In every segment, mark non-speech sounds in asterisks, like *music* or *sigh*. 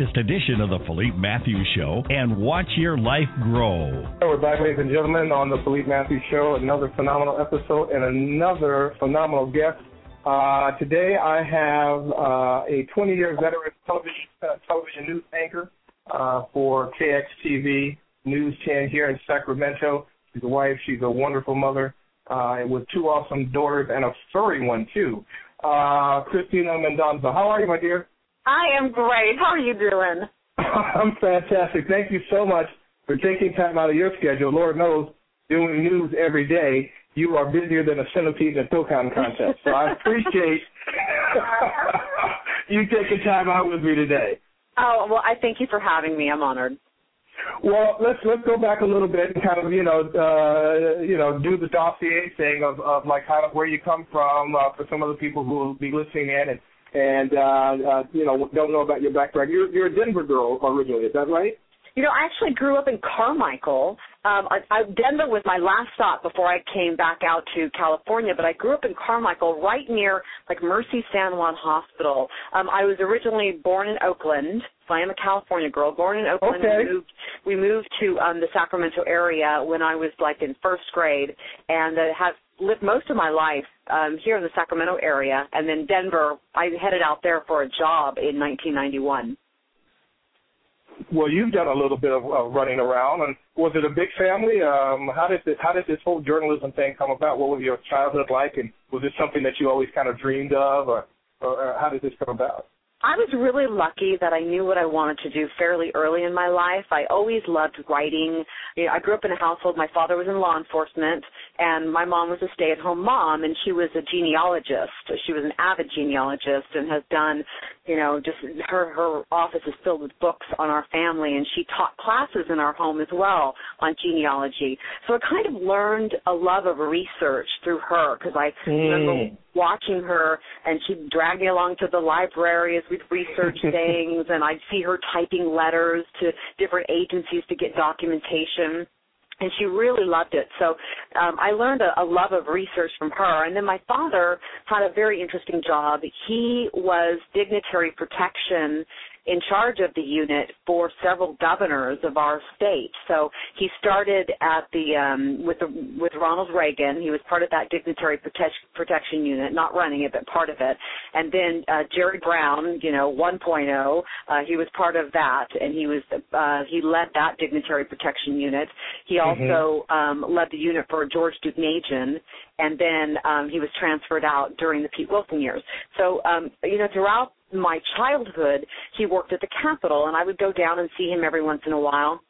edition of the Philippe Matthews Show and watch your life grow. We're back, ladies and gentlemen, on the Philippe Matthews Show. Another phenomenal episode and another phenomenal guest. Uh, today I have uh, a 20-year veteran television, uh, television news anchor uh, for KXTV News 10 here in Sacramento. She's a wife. She's a wonderful mother uh, with two awesome daughters and a furry one, too uh, Cristina Mendonsa. How are you, my dear? I am great. How are you doing? *laughs* I'm fantastic. Thank you so much for taking time out of your schedule. Lord knows, doing news every day, you are busier than a centipede in a Pilcon contest. So I appreciate *laughs* you taking time out with me today. Oh well, I thank you for having me. I'm honored. Well, let's let's go back a little bit and kind of you know uh, you know do the dossier thing of, of like kind of where you come from uh, for some of the people who will be listening in and and uh, uh, you know don't know about your background. You're you're a Denver girl originally, is that right? You know, I actually grew up in Carmichael. Um, I, I, Denver was my last stop before I came back out to California, but I grew up in Carmichael, right near like Mercy San Juan Hospital. Um, I was originally born in Oakland, so I am a California girl, born in Oakland. Okay. We moved, we moved to um, the Sacramento area when I was like in first grade, and uh, have lived most of my life um, here in the Sacramento area, and then Denver. I headed out there for a job in 1991. Well, you've done a little bit of uh, running around, and was it a big family? Um, how did this, how did this whole journalism thing come about? What was your childhood like, and was it something that you always kind of dreamed of, or, or, or how did this come about? I was really lucky that I knew what I wanted to do fairly early in my life. I always loved writing. You know, I grew up in a household. My father was in law enforcement, and my mom was a stay-at-home mom, and she was a genealogist. She was an avid genealogist and has done, you know, just her her office is filled with books on our family, and she taught classes in our home as well on genealogy. So I kind of learned a love of research through her because I mm. remember watching her and she'd drag me along to the library as we'd research *laughs* things and I'd see her typing letters to different agencies to get documentation and she really loved it. So um, I learned a, a love of research from her. And then my father had a very interesting job. He was dignitary protection in charge of the unit for several governors of our state. So he started at the um, with the with Ronald Reagan. He was part of that dignitary protect, protection unit, not running it, but part of it. And then uh, Jerry Brown, you know, 1.0, uh, he was part of that, and he was uh, he led that dignitary protection unit. He also mm-hmm. um, led the unit for George Deukmejian, and then um, he was transferred out during the Pete Wilson years. So um, you know, throughout my childhood, he worked at the Capitol, and I would go down and see him every once in a while.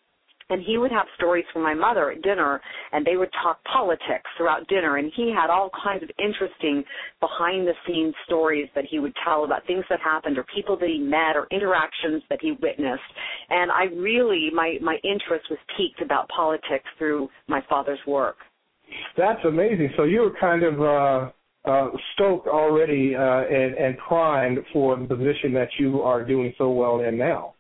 And he would have stories from my mother at dinner, and they would talk politics throughout dinner. And he had all kinds of interesting behind the scenes stories that he would tell about things that happened, or people that he met, or interactions that he witnessed. And I really, my, my interest was piqued about politics through my father's work. That's amazing. So you were kind of uh, uh, stoked already uh, and, and primed for the position that you are doing so well in now.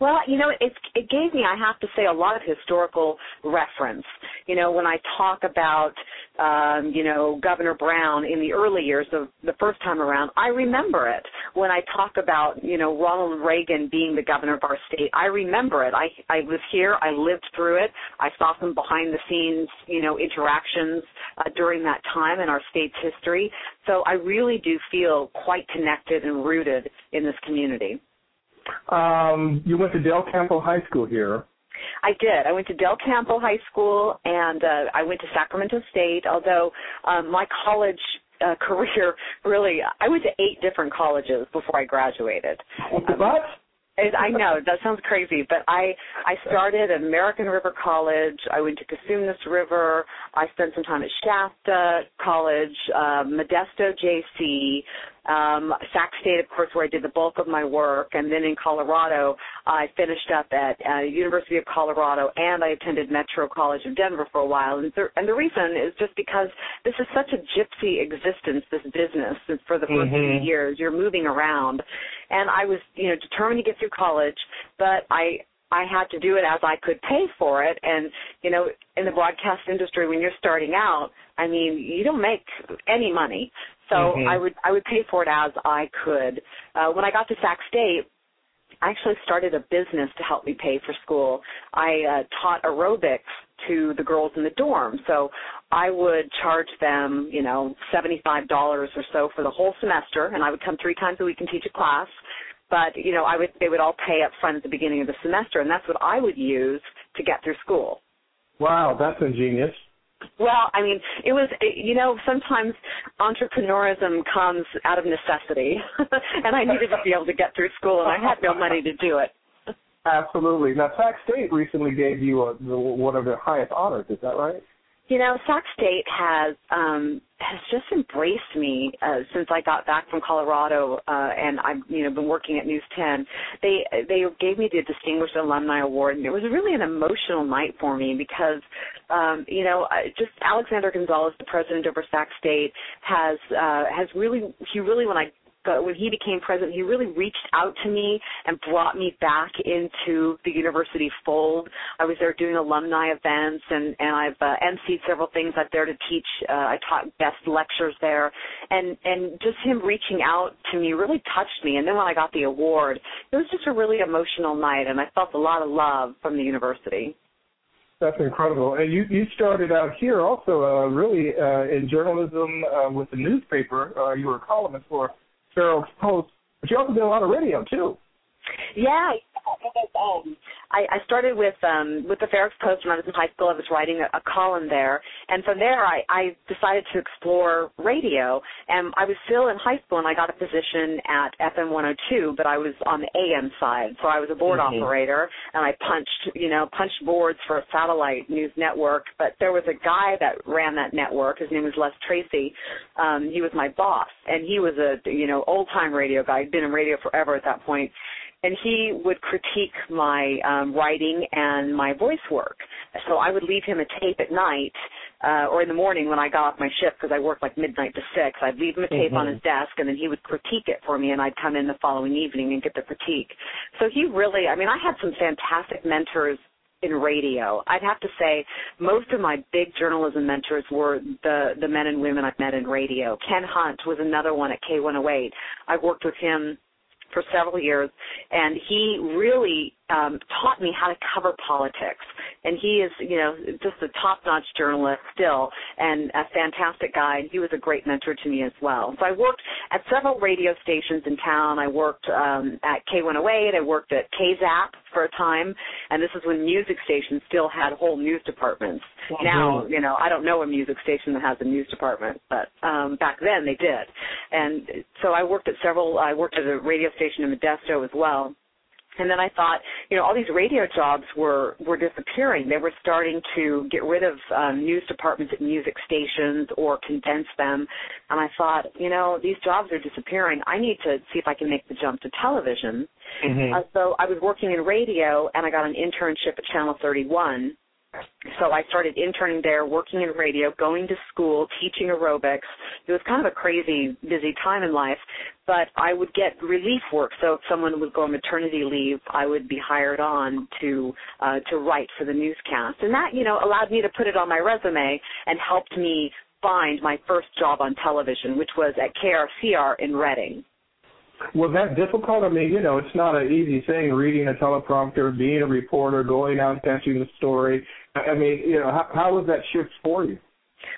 Well, you know, it it gave me, I have to say, a lot of historical reference. You know, when I talk about, um, you know, Governor Brown in the early years of the first time around, I remember it. When I talk about, you know, Ronald Reagan being the governor of our state, I remember it. I I was here, I lived through it. I saw some behind the scenes, you know, interactions uh, during that time in our state's history. So I really do feel quite connected and rooted in this community. Um, you went to Del Campo High School here. I did. I went to Del Campo High School and uh, I went to Sacramento State. Although um, my college uh, *laughs* career really, I went to eight different colleges before I graduated. What? I know that sounds crazy, but I I started at American River College. I went to Cosumnes River. I spent some time at Shasta College, uh, Modesto JC, um, Sac State, of course, where I did the bulk of my work, and then in Colorado, I finished up at uh, University of Colorado, and I attended Metro College of Denver for a while. And, th- and the reason is just because this is such a gypsy existence, this business. For the 1st Mhm. few years, you're moving around, and I was, you know, determined to get through college, but I I had to do it as I could pay for it. And, you know, in the broadcast industry, when you're starting out, I mean, you don't make any money. So Mhm. I would I would pay for it as I could. Uh, when I got to Sac State, I actually started a business to help me pay for school. I uh, taught aerobics to the girls in the dorm. So I would charge them, you know, $75 or so for the whole semester and I would come 3 times a week and teach a class. But, you know, I would they would all pay up front at the beginning of the semester and that's what I would use to get through school. Wow, that's ingenious. Well, I mean, it was, you know, sometimes entrepreneurism comes out of necessity, *laughs* and I needed to be able to get through school, and I had no money to do it. Absolutely. Now, Sac State recently gave you a, the, one of their highest honors. Is that right? You know, Sac State has um has just embraced me uh, since I got back from Colorado, uh, and I've you know been working at News 10. They they gave me the Distinguished Alumni Award, and it was really an emotional night for me because, um, you know, just Alexander Gonzalez, the president over Sac State, has uh, has really he really when I but when he became president, he really reached out to me and brought me back into the university fold. I was there doing alumni events, and and I've uh, emceed several things out there to teach. Uh, I taught guest lectures there, and and just him reaching out to me really touched me. And then when I got the award, it was just a really emotional night, and I felt a lot of love from the university. That's incredible. And you you started out here also uh, really uh, in journalism uh, with the newspaper. Uh, you were a columnist for Oaks Post, but you also did a lot of radio too. Yeah, I, I started with um, with the Oaks Post when I was in high school. I was writing a, a column there, and from there I, I decided to explore radio. And I was still in high school, and I got a position at FM 102, but I was on the AM side, so I was a board Mhm. operator, and I punched you know punched boards for a satellite news network. But there was a guy that ran that network. His name was Les Tracy. Um, he was my boss, and he was a you know old time radio guy. He'd been in radio forever at that point and he would critique my um, writing and my voice work. So I would leave him a tape at night uh, or in the morning when I got off my shift because I worked like midnight to six. I'd leave him a tape on Mhm. his desk, and then he would critique it for me, and I'd come in the following evening and get the critique. So he really, I mean, I had some fantastic mentors in radio. I'd have to say most of my big journalism mentors were the the men and women I've met in radio. Ken Hunt was another one at K108. I worked with him for several years, and he really um, taught me how to cover politics. And he is, you know, just a top-notch journalist still, and a fantastic guy. And he was a great mentor to me as well. So I worked at several radio stations in town. I worked um, at K108. I worked at KZAP for a time, and this is when music stations still had whole news departments. Now, you know, I don't know a music station that has a news department, but um, back then they did. And so I worked at several. I worked at a radio station in Modesto as well. And then I thought, you know, all these radio jobs were were disappearing. They were starting to get rid of um, news departments at music stations or condense them. And I thought, you know, these jobs are disappearing. I need to see if I can make the jump to television. Mm-hmm. Uh, so I was working in radio, and I got an internship at Channel 31. So I started interning there, working in radio, going to school, teaching aerobics. It was kind of a crazy, busy time in life, but I would get relief work. So if someone would go on maternity leave, I would be hired on to uh, to write for the newscast, and that you know allowed me to put it on my resume and helped me find my first job on television, which was at KRCR in Redding. Was that difficult? I mean, you know, it's not an easy thing reading a teleprompter, being a reporter, going out and catching the story. I mean, you know, how, how was that shift for you?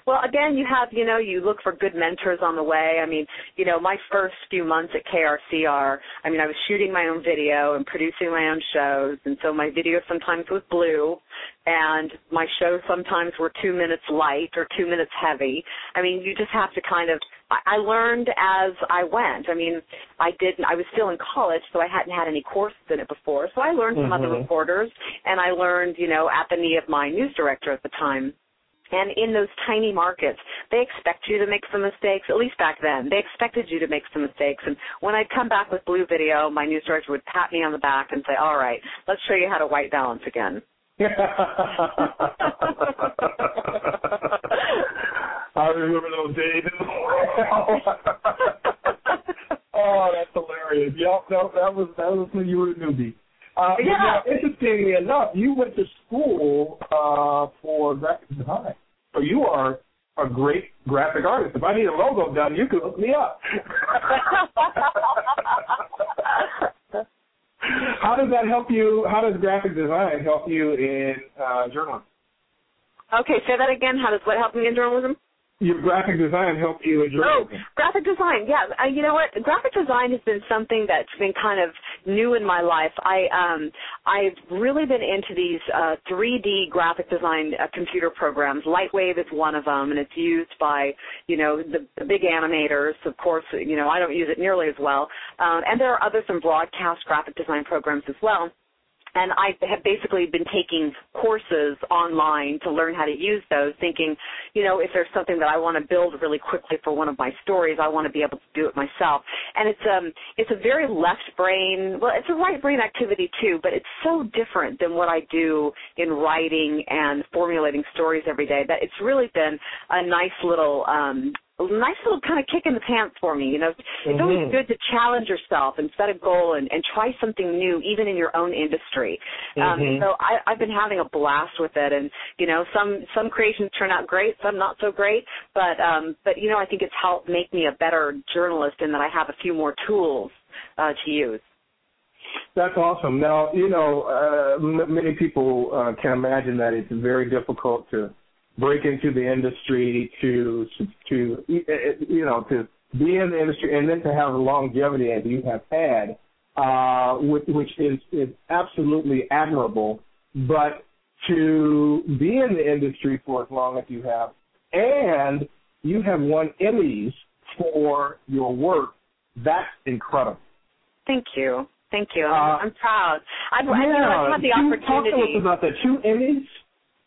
Well, again, you have, you know, you look for good mentors on the way. I mean, you know, my first few months at KRCR, I mean, I was shooting my own video and producing my own shows, and so my video sometimes was blue, and my shows sometimes were two minutes light or two minutes heavy. I mean, you just have to kind of. I, learned as I went. I mean, I didn't. I was still in college, so I hadn't had any courses in it before. So I learned from Mhm. other reporters, and I learned, you know, at the knee of my news director at the time. And in those tiny markets, they expect you to make some mistakes, at least back then. They expected you to make some mistakes. And when I'd come back with blue video, my news director would pat me on the back and say, all right, let's show you how to white balance again. *laughs* I remember those days. *laughs* oh, that's hilarious. Yep, no, that was that was when you were a newbie. Uh, Yeah. now, interestingly enough, you went to school uh, for graphic design, so you are a great graphic artist. If I need a logo done, you can hook me up. *laughs* how does that help you? How does graphic design help you in uh, journalism? okay, say that again. How does what help me in journalism? Your graphic design helped you in Oh, graphic design. Yeah, uh, you know what? Graphic design has been something that's been kind of new in my life. I um I've really been into these uh 3D graphic design uh, computer programs. Lightwave is one of them and it's used by, you know, the, the big animators. Of course, you know, I don't use it nearly as well. Um and there are others some broadcast graphic design programs as well and I have basically been taking courses online to learn how to use those, thinking, you know, if there's something that I want to build really quickly for one of my stories, I want to be able to do it myself. And it's um it's a very left brain well, it's a right brain activity too, but it's so different than what I do in writing and formulating stories every day that it's really been a nice little um a nice little kind of kick in the pants for me. You know, it's always Mhm. good to challenge yourself and set a goal and, and try something new, even in your own industry. Um, Mhm. so I, I've been having a blast with it, and you know, some some creations turn out great, some not so great. But um, but you know, I think it's helped make me a better journalist in that I have a few more tools uh, to use. That's awesome. Now, you know, uh, m- many people uh, can imagine that it's very difficult to break into the industry, to to you know to be in the industry, and then to have the longevity as you have had, uh, which, which is is absolutely admirable. But to be in the industry for as long as you have, and you have won Emmys for your work, that's incredible. Thank you, thank you. Uh, I'm, I'm proud. I've, I, you know, I've had the you Talk to us about the two Emmys.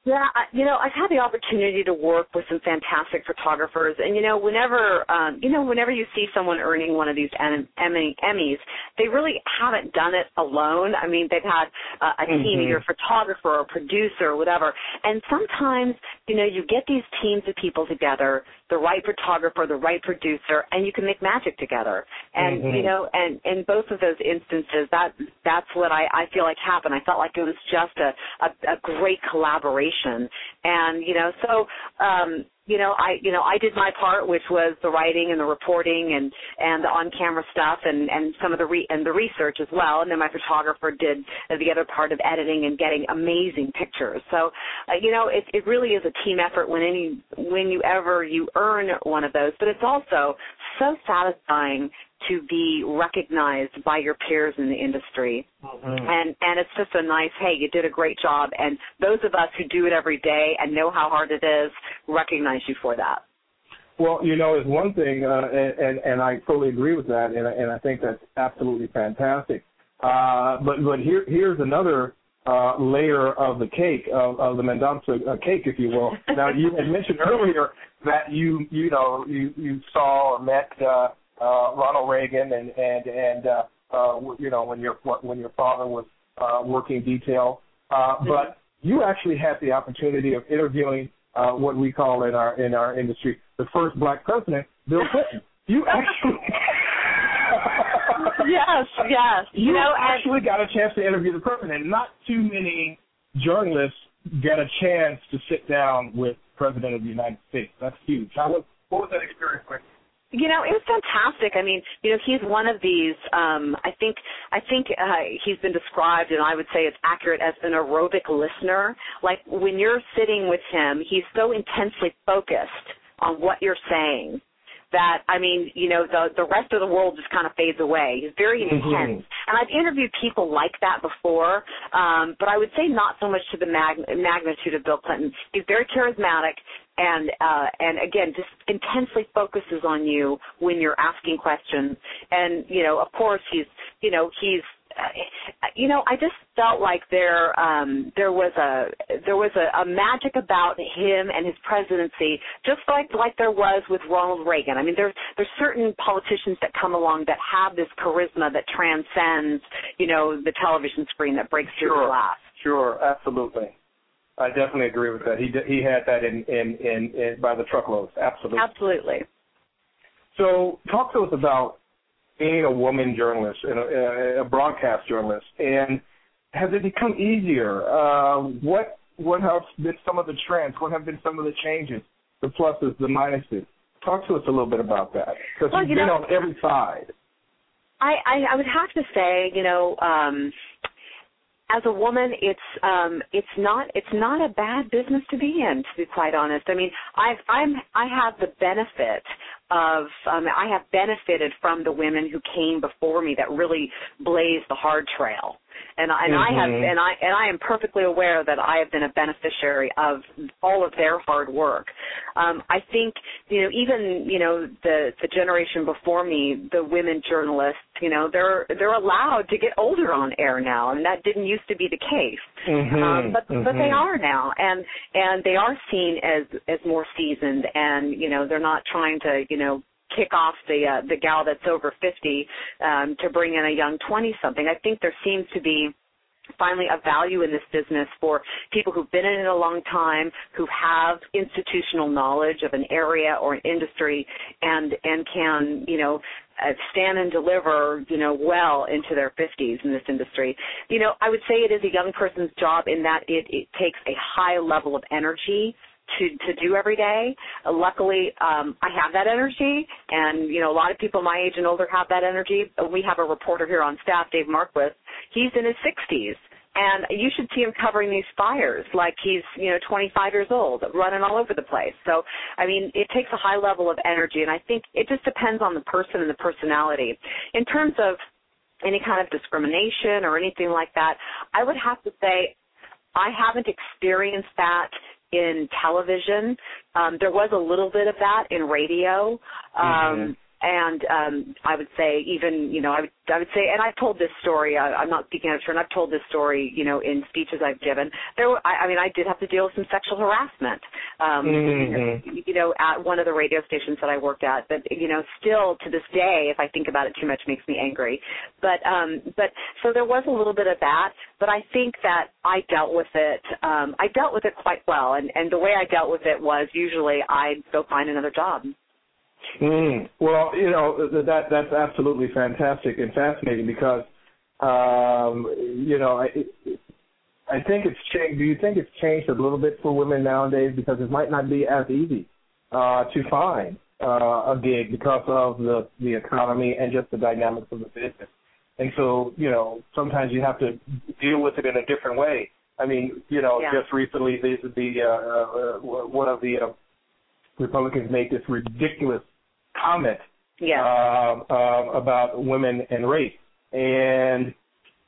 Yeah, I, you know, I've had the opportunity to work with some fantastic photographers, and you know, whenever, um, you know, whenever you see someone earning one of these Em- Emmy, Emmys, they really haven't done it alone. I mean, they've had uh, a team, Mhm. either a photographer or a producer or whatever. And sometimes, you know, you get these teams of people together, the right photographer, the right producer, and you can make magic together. And Mhm. you know, and in both of those instances, that that's what I, I feel like happened. I felt like it was just a, a, a great collaboration. And you know, so um, you know, I you know I did my part, which was the writing and the reporting and and the on camera stuff and and some of the re- and the research as well. And then my photographer did the other part of editing and getting amazing pictures. So uh, you know, it it really is a team effort when any when you ever you earn one of those. But it's also so satisfying to be recognized by your peers in the industry and and it's just a nice hey you did a great job and those of us who do it every day and know how hard it is recognize you for that Well, you know, it's one thing, uh, and, and and I totally agree with that, and I- and I think that's absolutely fantastic. Uh, but but here here's another uh, layer of the cake of, of the Mendonsa uh, cake, if you will. Now you had mentioned earlier that you you know you you saw or met uh, uh, Ronald Reagan and and and uh, uh, you know when your when your father was uh, working detail, uh, but you actually had the opportunity of interviewing uh, what we call in our in our industry the first black president, Bill Clinton. You actually. *laughs* yes yes You, you know and actually got a chance to interview the president. Not too many journalists get a chance to sit down with President of the United States. That's huge. How was, what was that experience like? You know it was fantastic i mean you know he's one of these um i think i think uh he's been described and i would say it's accurate as an aerobic listener like when you're sitting with him he's so intensely focused on what you're saying that I mean, you know, the the rest of the world just kind of fades away. He's very intense, Mm-hmm. and I've interviewed people like that before, um, but I would say not so much to the mag- magnitude of Bill Clinton. He's very charismatic, and uh, and again, just intensely focuses on you when you're asking questions. And you know, of course, he's you know he's uh, you know, I just felt like there um there was a there was a, a magic about him and his presidency, just like like there was with Ronald Reagan. I mean, there's there's certain politicians that come along that have this charisma that transcends, you know, the television screen that breaks through Sure. the glass. Sure, absolutely. I definitely agree with that. He d- he had that in in in, in by the truckloads. Absolutely. Absolutely. So, talk to us about being a woman journalist and a, a broadcast journalist, and has it become easier? Uh, what what have been some of the trends? What have been some of the changes? The pluses, the minuses. Talk to us a little bit about that because Well, you've you been know- on every side. I, I I would have to say, you know, um as a woman it's um it's not it's not a bad business to be in to be quite honest. I mean, I've I'm I have the benefit of um I have benefited from the women who came before me that really blazed the hard trail. And I and I have Mhm. and I and I am perfectly aware that I have been a beneficiary of all of their hard work. Um, I think you know even you know the the generation before me, the women journalists, you know they're they're allowed to get older on air now, and that didn't used to be the case. Mhm, Um, but but they mhm. are now, and and they are seen as as more seasoned, and you know they're not trying to you know kick off the uh, the gal that's over 50 um, to bring in a young 20 something. I think there seems to be finally a value in this business for people who've been in it a long time, who have institutional knowledge of an area or an industry, and and can you know uh, stand and deliver you know well into their 50s in this industry. You know, I would say it is a young person's job in that it, it takes a high level of energy to to do every day. Uh, luckily, um, I have that energy, and you know a lot of people my age and older have that energy. Uh, We have a reporter here on staff, Dave Marquis. He's in his 60s, and you should see him covering these fires like he's you know 25 years old, running all over the place. So I mean, it takes a high level of energy, and I think it just depends on the person and the personality. In terms of any kind of discrimination or anything like that, I would have to say I haven't experienced that in television. Um, there was a little bit of that in radio. Um, And um, I would say even you know I would I would say and I've told this story I, I'm not speaking out of turn I've told this story you know in speeches I've given. There were, I, I mean I did have to deal with some sexual harassment um, Mhm. you know at one of the radio stations that I worked at. But you know still to this day if I think about it too much makes me angry. But um but so there was a little bit of that. But I think that I dealt with it um I dealt with it quite well. And and the way I dealt with it was usually I'd go find another job Mm. Well, you know that that's absolutely fantastic and fascinating because, um, you know, I, I think it's changed. Do you think it's changed a little bit for women nowadays because it might not be as easy uh, to find uh, a gig because of the the economy and just the dynamics of the business, and so you know sometimes you have to deal with it in a different way. I mean, you know, Yeah. just recently the the uh, uh, one of the uh, Republicans made this ridiculous comment yes um, uh, about women and race, and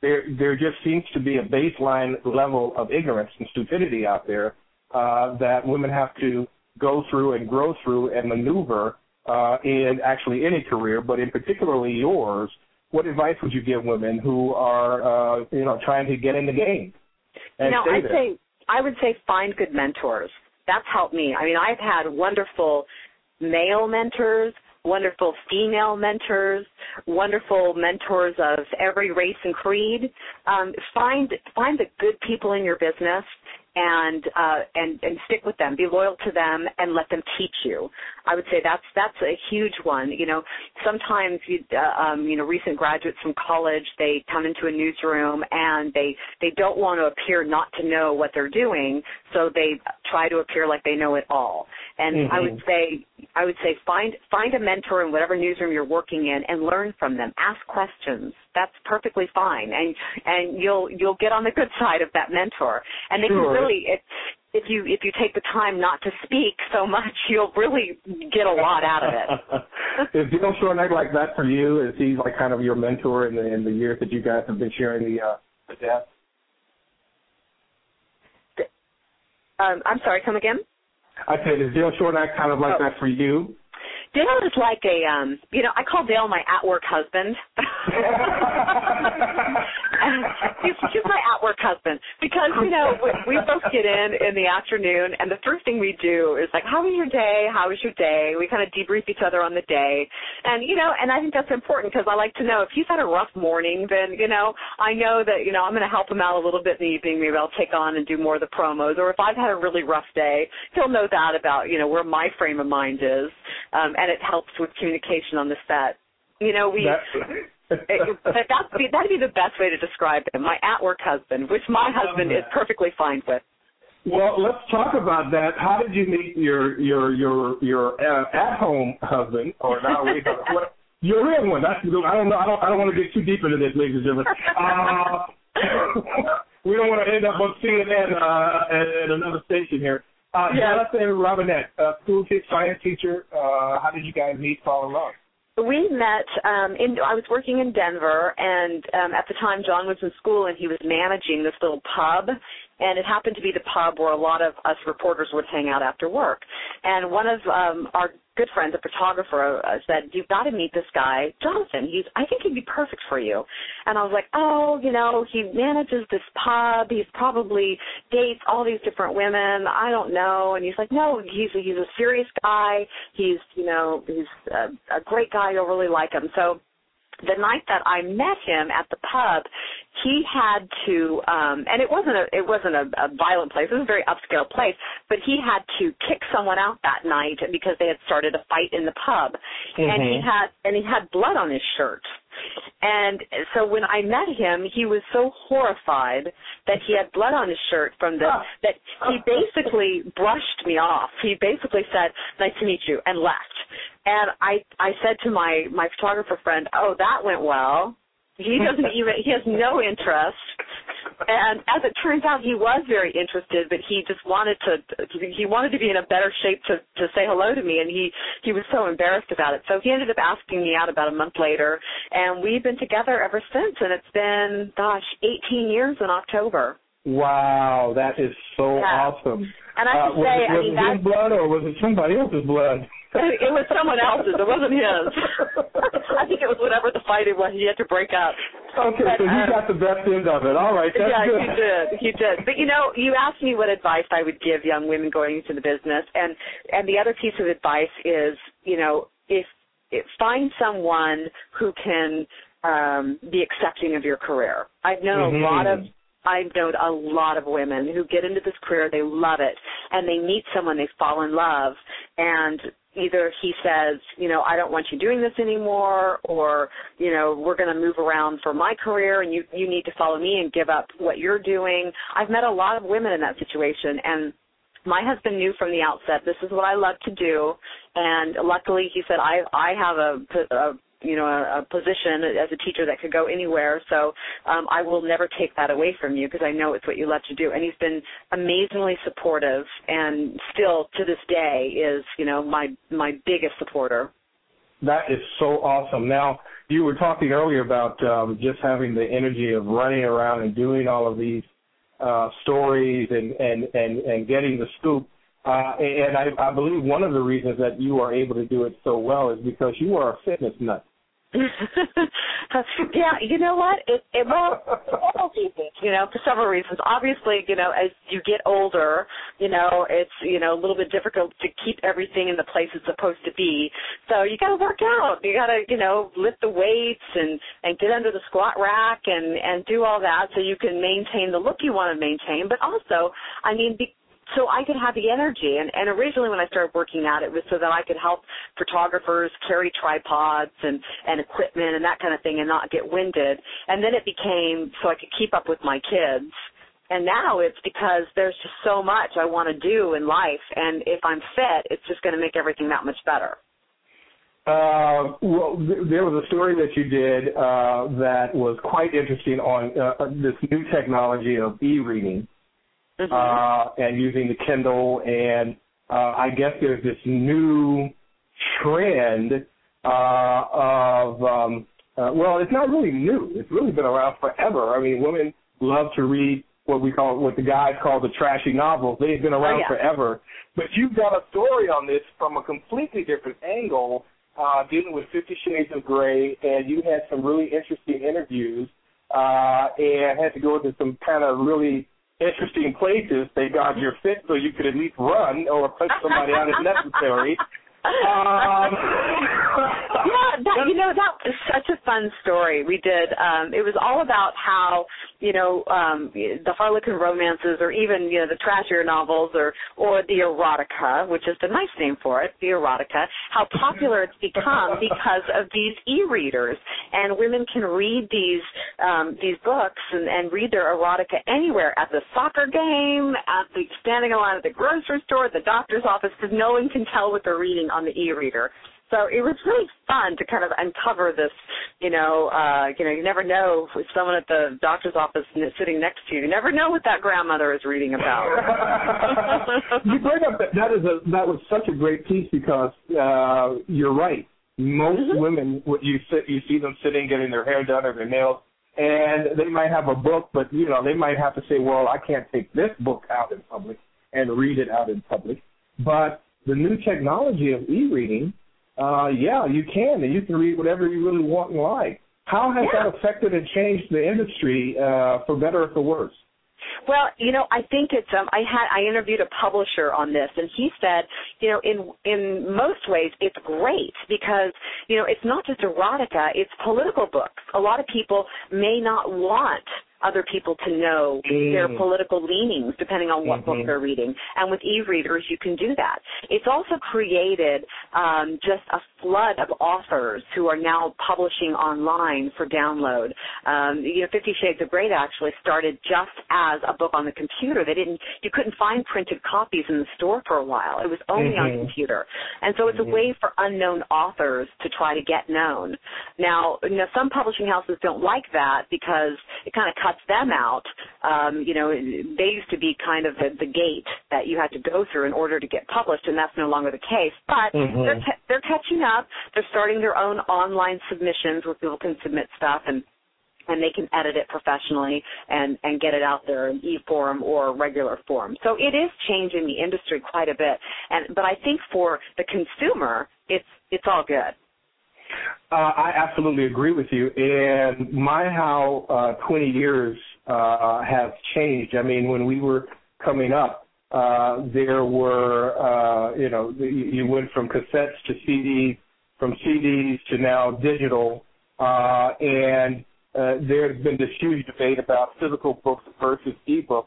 there there just seems to be a baseline level of ignorance and stupidity out there uh, that women have to go through and grow through and maneuver uh, in actually any career, but in particularly yours. What advice would you give women who are uh, you know trying to get in the game and you know, there? say I would say find good mentors. That's helped me. I mean, I've had wonderful male mentors, wonderful female mentors, wonderful mentors of every race and creed. Um, find find the good people in your business and uh, and and stick with them. Be loyal to them and let them teach you. I would say that's that's a huge one. You know, sometimes you uh, um, you know recent graduates from college they come into a newsroom and they they don't want to appear not to know what they're doing, so they try to appear like they know it all. And I would say I would say find find a mentor in whatever newsroom you're working in and learn from them. Ask questions. That's perfectly fine, and and you'll you'll get on the good *laughs* side of that mentor. And they Sure. can really it, if you if you take the time not to speak so much, *laughs* you'll really get a lot out of it. *laughs* is Dale Schornack like that for you? Is he like kind of your mentor in the in the years that you guys have been sharing the uh, the death? Um, I'm sorry, come again? I said, is Dale Schornack kind of like Oh. that for you? Dale is like a, um, you know, I call Dale my at-work husband. *laughs* he's, he's my at-work husband because you know we, we both get in in the afternoon, and the first thing we do is like, "How was your day? How was your day?" We kind of debrief each other on the day, and you know, and I think that's important because I like to know if he's had a rough morning, then you know, I know that you know I'm going to help him out a little bit in the evening. Maybe I'll take on and do more of the promos, or if I've had a really rough day, he'll know that about you know where my frame of mind is, um, and it helps with communication on the set. You know, we. That- It, but that'd be, that'd be the best way to describe him, my at-work husband, which my husband is perfectly fine with. Well, let's talk about that. How did you meet your your your your uh, at-home husband or not? *laughs* What, your real one? That's I don't know. I don't I don't want to get too deep into this, ladies and gentlemen. Uh, *laughs* we don't want to end up on CNN uh, at, at another station here. Uh, Yeah. Jonathan Robinette, uh, school science teacher. Uh, how did you guys meet, fall in love? We met um in I was working in Denver and um at the time John was in school and he was managing this little pub and it happened to be the pub where a lot of us reporters would hang out after work. And one of um our good friends, a photographer, uh, said, "You've got to meet this guy, Jonathan. He's I think he'd be perfect for you." And I was like, "Oh, you know, he manages this pub. He's probably dates all these different women. I don't know." And he's like, "No, he's he's a serious guy. He's you know he's a, a great guy. You'll really like him." So the night that I met him at the pub, he had to um and it wasn't a it wasn't a, a violent place, it was a very upscale place, but he had to kick someone out that night because they had started a fight in the pub. And he Mhm. had and he had blood on his shirt. And so when I met him, he was so horrified that he had blood on his shirt from the that he basically brushed me off. He basically said, "Nice to meet you," and left. And I I said to my my photographer friend, "Oh, that went well." He doesn't even he has no interest. And as it turns out, he was very interested, but he just wanted to he wanted to be in a better shape to to say hello to me, and he he was so embarrassed about it. So he ended up asking me out about a month later, and we've been together ever since. And it's been gosh, 18 years in October. Wow, that is so Yeah. awesome. And I Uh, was say, it, I was mean it that his blood or was it somebody else's blood? *laughs* it was someone else's. It wasn't his. *laughs* I think it was whatever the fight it was. He had to break up. Okay, But, so you um, got the best end of it. All right, that's yeah, good. he did. He did. But you know, you asked me what advice I would give young women going into the business, and and the other piece of advice is, you know, if, if find someone who can um be accepting of your career. I've known Mhm. a lot of I've known a lot of women who get into this career, they love it, and they meet someone, they fall in love, and either he says, you know, I don't want you doing this anymore, or you know, we're going to move around for my career, and you you need to follow me and give up what you're doing. I've met a lot of women in that situation, and my husband knew from the outset this is what I love to do, and luckily he said I I have a, a you know a, a position as a teacher that could go anywhere, so um, I will never take that away from you because I know it's what you love to do. And he's been amazingly supportive, and still to this day is you know my my biggest supporter. That is so awesome. Now, you were talking earlier about um, just having the energy of running around and doing all of these uh, stories and, and, and, and getting the scoop. Uh, and I, I believe one of the reasons that you are able to do it so well is because you are a fitness nut. *laughs* yeah, you know what? It it well *laughs* several reasons, you know, for several reasons. Obviously, you know, as you get older, you know, it's you know a little bit difficult to keep everything in the place it's supposed to be. So you got to work out. You got to you know lift the weights and and get under the squat rack and and do all that so you can maintain the look you want to maintain. But also, I mean. Be, so I could have the energy. And, and originally when I started working out, it was so that I could help photographers carry tripods and, and equipment and that kind of thing and not get winded. And then it became so I could keep up with my kids. And now it's because there's just so much I want to do in life. And if I'm fit, it's just going to make everything that much better. Uh, well, th- there was a story that you did uh, that was quite interesting on uh, this new technology of e-reading. Mm-hmm. uh, and using the Kindle. And uh, I guess there's this new trend uh, of um, uh, well, it's not really new. It's really been around forever. I mean, women love to read what we call what the guys call the trashy novels. They've been around oh, yeah. forever. But you've got a story on this from a completely different angle, uh, dealing with Fifty Shades of Grey, and you had some really interesting interviews, uh, and had to go into some kind of really interesting places. They got your fit so you could at least run or punch somebody out if necessary. *laughs* Um, *laughs* yeah, that, you know that was such a fun story. We did. Um, it was all about how you know um, the Harlequin romances, or even you know the trashier novels, or or the erotica, which is the nice name for it, the erotica. How popular it's become because of these e-readers, and women can read these um, these books and, and read their erotica anywhere at the soccer game, at the standing in line at the grocery store, at the doctor's office, because no one can tell what they're reading on the e-reader. So it was really fun to kind of uncover this, you know, uh, you know, you never know if someone at the doctor's office sitting next to you, you never know what that grandmother is reading about. *laughs* you bring up that that is a that was such a great piece because uh you're right. Most Mhm. women what you sit you see them sitting getting their hair done or their nails and they might have a book but you know they might have to say well I can't take this book out in public and read it out in public but the new technology of e-reading uh yeah you can and you can read whatever you really want and like how has Yeah. that affected and changed the industry uh for better or for worse Well, you know, I think it's um I had I interviewed a publisher on this and he said, you know, in in most ways it's great because, you know, it's not just erotica, it's political books. A lot of people may not want other people to know their Mm. political leanings depending on what book Mhm. they're reading. And with e-readers you can do that. It's also created um, just a flood of authors who are now publishing online for download. Um, you know, Fifty Shades of Grey actually started just as a book on the computer. They didn't, you couldn't find printed copies in the store for a while. It was only on Mhm. computer, and so it's Mhm. a way for unknown authors to try to get known. Now, you know, some publishing houses don't like that because it kind of cuts them out. Um, you know, they used to be kind of the, the gate that you had to go through in order to get published, and that's no longer the case. But Mhm. they're ca- they're catching up. They're starting their own online submissions where people can submit stuff and and they can edit it professionally and and get it out there in e-form or regular form. So it is changing the industry quite a bit. And but I think for the consumer, it's it's all good. Uh, I absolutely agree with you. And my how uh, 20 years uh, have changed. I mean, when we were coming up, uh, there were, uh, you know, you, went from cassettes to CDs, from CDs to now digital, uh, and uh, there's been this huge debate about physical books versus ebooks,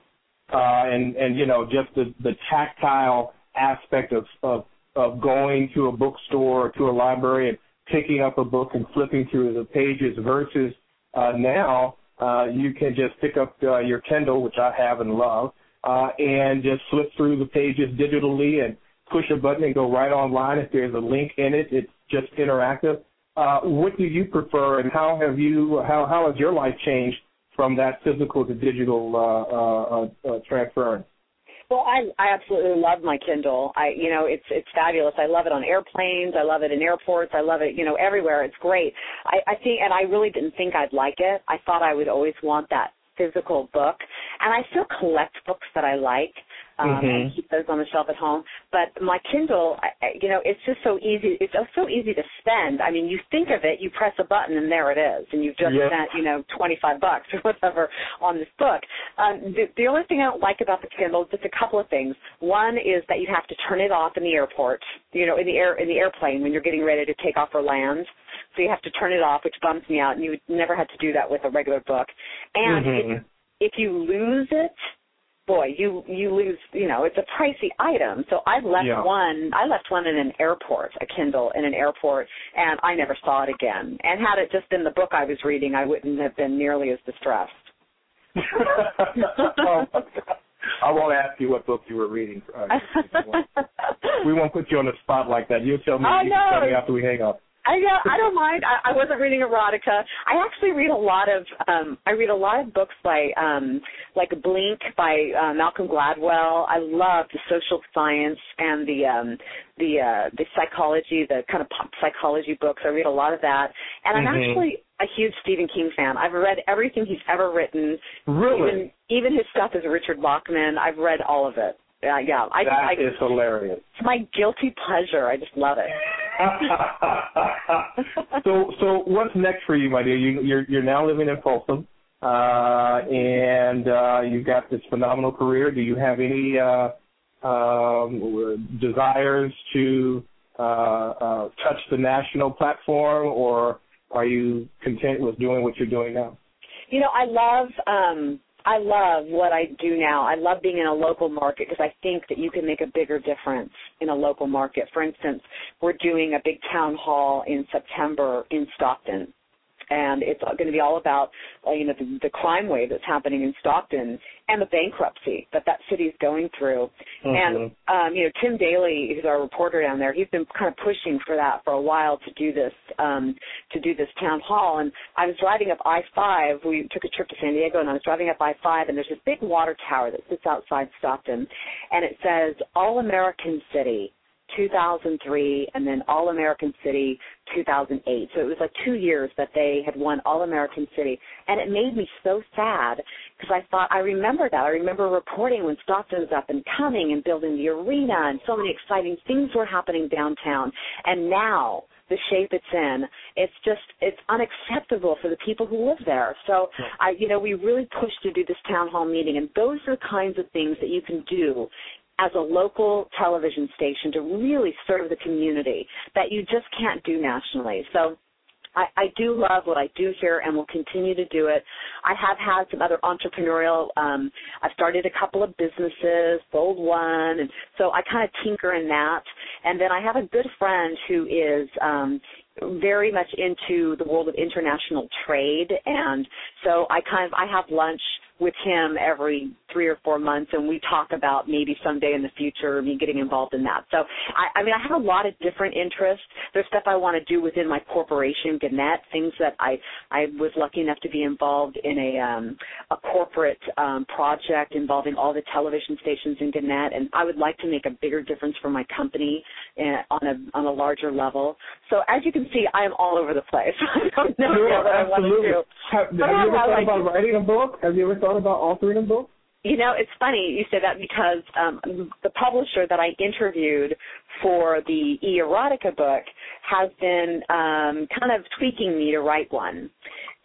uh, and and you know just the the tactile aspect of of of going to a bookstore or to a library and picking up a book and flipping through the pages versus uh, now uh, you can just pick up uh, your Kindle, which I have and love, uh, and just flip through the pages digitally and push a button and go right online. If there's a link in it, it's just interactive. Uh, what do you prefer, and how have you how how has your life changed from that physical to digital uh, uh, uh, transference? Well, I I absolutely love my Kindle. I you know it's it's fabulous. I love it on airplanes. I love it in airports. I love it you know everywhere. It's great. I I think and I really didn't think I'd like it. I thought I would always want that physical book, and I still collect books that I like. Um, Mhm. and keep those on the shelf at home. But my Kindle, I, you know, it's just so easy. It's so easy to spend. I mean, you think of it, you press a button, and there it is, and you've just Yep. spent, you know, twenty five bucks *laughs* or whatever on this book. Um, the, the only thing I don't like about the Kindle is just a couple of things. One is that you have to turn it off in the airport, you know, in the air in the airplane when you're getting ready to take off or land. So you have to turn it off, which bums me out, and you would never had to do that with a regular book. And Mhm. if, if you lose it, boy, you you lose. You know, it's a pricey item. So I left Yeah. one. I left one in an airport, a Kindle in an airport, and I never saw it again. And had it just been the book I was reading, I wouldn't have been nearly as distressed. *laughs* oh, I won't ask you what book you were reading. Uh, *laughs* we won't put you on the spot like that. You'll tell me. Oh, you tell me after we hang up. I know. I don't mind. I, I wasn't reading erotica. I actually read a lot of. um I read a lot of books by, um like Blink by uh, Malcolm Gladwell. I love the social science and the um the uh the psychology, the kind of pop psychology books. I read a lot of that, and I'm Mhm. actually a huge Stephen King fan. I've read everything he's ever written. Really? Even even his stuff as Richard Bachman. I've read all of it. Uh, yeah, I, That I is hilarious. it's my guilty pleasure. I just love it. *laughs* so, so what's next for you, my dear? You, you're you're now living in Folsom, uh, and uh, you've got this phenomenal career. Do you have any uh, um, desires to uh, uh, touch the national platform, or are you content with doing what you're doing now? You know, I love um I love what I do now. I love being in a local market because I think that you can make a bigger difference in a local market. For instance, we're doing a big town hall in September in Stockton. And it's going to be all about, you know, the, the crime wave that's happening in Stockton and the bankruptcy that that city is going through. And um, you know, Tim Daly, who's our reporter down there, he's been kind of pushing for that for a while to do this um, to do this town hall. And I was driving up I-5. We took a trip to San Diego, and I was driving up I-5, and there's this big water tower that sits outside Stockton, and it says All American City. 2003 and then All American City 2008. So it was like two years that they had won All American City. And it made me so sad because I thought, I remember that. I remember reporting when Stockton was up and coming and building the arena and so many exciting things were happening downtown. And now, the shape it's in, it's just it's unacceptable for the people who live there. So I you know, we really pushed to do this town hall meeting and those are the kinds of things that you can do as a local television station to really serve the community that you just can't do nationally. So I, I do love what I do here and will continue to do it. I have had some other entrepreneurial um I've started a couple of businesses, sold one and so I kind of tinker in that. And then I have a good friend who is um very much into the world of international trade and so I kind of I have lunch with him every three or four months and we talk about maybe someday in the future me getting involved in that. So I, I mean I have a lot of different interests. There's stuff I want to do within my corporation, Gannett, things that I I was lucky enough to be involved in a um a corporate um project involving all the television stations in Gannett and I would like to make a bigger difference for my company uh, on a on a larger level. So as you can see I am all over the place. *laughs* I don't know Sure, what I want to absolutely. do. Have, have you ever thought like about it. writing a book? Have you ever thought about authoring a book? You know, it's funny you say that because um, the publisher that I interviewed for the e erotica book has been um, kind of tweaking me to write one.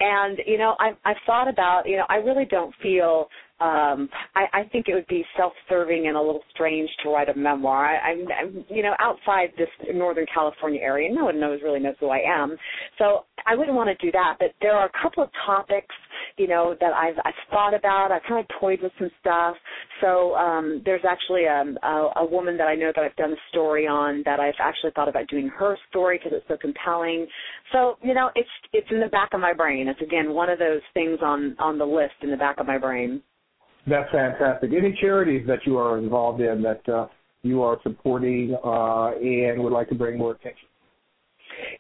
And you know, I've, I've thought about. You know, I really don't feel. Um, I, I think it would be self-serving and a little strange to write a memoir. I, I'm, I'm, you know, outside this Northern California area, no one knows really knows who I am. So I wouldn't want to do that. But there are a couple of topics you know that I've I've thought about. I've kind of toyed with some stuff. So um, there's actually um, a, a woman that I know that I've done a story on that I've actually thought about doing her story because it's so compelling. So you know it's it's in the back of my brain. It's again one of those things on on the list in the back of my brain. That's fantastic. Any charities that you are involved in that uh, you are supporting uh, and would like to bring more attention?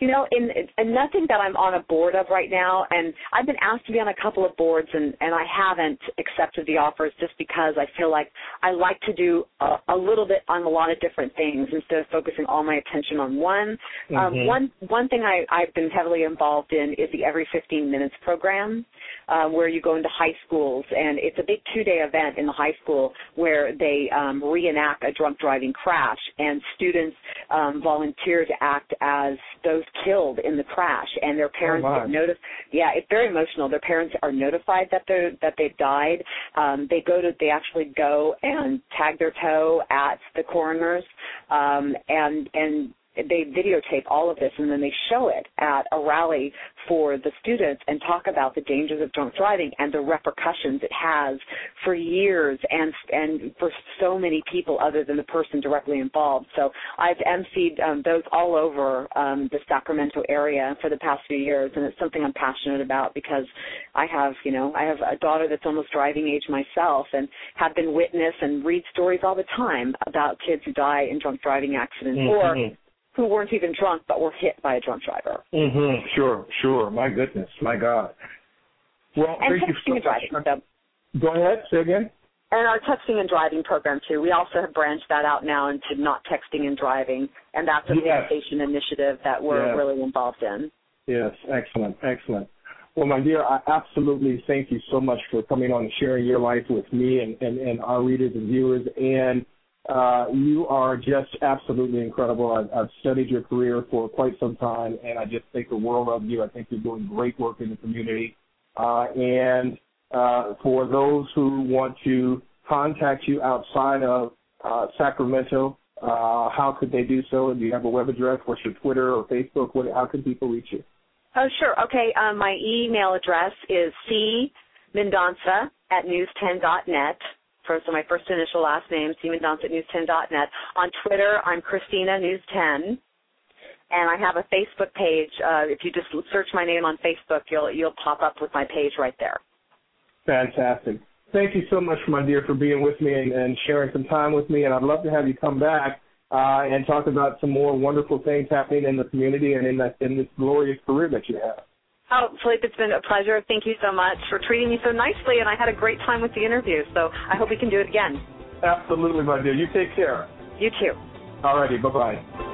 You know, in, in nothing that I'm on a board of right now, and I've been asked to be on a couple of boards, and and I haven't accepted the offers just because I feel like I like to do a, a little bit on a lot of different things instead of focusing all my attention on one. Um, Mhm. one one thing I, I've been heavily involved in is the Every 15 Minutes program, uh, where you go into high schools, and it's a big two-day event in the high school where they um, reenact a drunk driving crash, and students um, volunteer to act as those killed in the crash, and their parents my. get notice. Yeah, it's very emotional. Their parents are notified that they that they've died. Um, they go to they actually go and tag their toe at the coroners, um, and and they videotape all of this and then they show it at a rally for the students and talk about the dangers of drunk driving and the repercussions it has for years and and for so many people other than the person directly involved. So I've emceed um, those all over um, the Sacramento area for the past few years, and it's something I'm passionate about because I have, you know, I have a daughter that's almost driving age myself, and have been witness and read stories all the time about kids who die in drunk driving accidents or Mhm. Who weren't even drunk but were hit by a drunk driver. Mm-hmm. Sure, sure. My goodness, my God. Well, and thank you texting so and driving. So, Go ahead. Say again. and our texting and driving program too. We also have branched that out now into not texting and driving, and that's a Yes. initiative that we're Yes. really involved in. Yes, excellent, excellent. Well, my dear, I absolutely thank you so much for coming on and sharing your life with me and, and, and our readers and viewers. And uh, you are just absolutely incredible. I've, I've studied your career for quite some time, and I just think the world of you. I think you're doing great work in the community. Uh, and uh, for those who want to contact you outside of uh, Sacramento, uh, how could they do so? Do you have a web address? What's your Twitter or Facebook? What, how can people reach you? Oh, sure. Okay. Um, my email address is c mendonsa at news10.net. First, so my first initial last name, c mendonsa at news10.net. On Twitter, I'm Cristina News10. And I have a Facebook page. Uh, if you just search my name on Facebook, you'll you'll pop up with my page right there. Fantastic. Thank you so much, my dear, for being with me and, and sharing some time with me. And I'd love to have you come back uh, and talk about some more wonderful things happening in the community and in, in this glorious career that you have. Oh, Philippe, it's been a pleasure. Thank you so much for treating me so nicely, and I had a great time with the interview. So I hope we can do it again. Absolutely, my dear. You take care. You too. All righty. Bye-bye.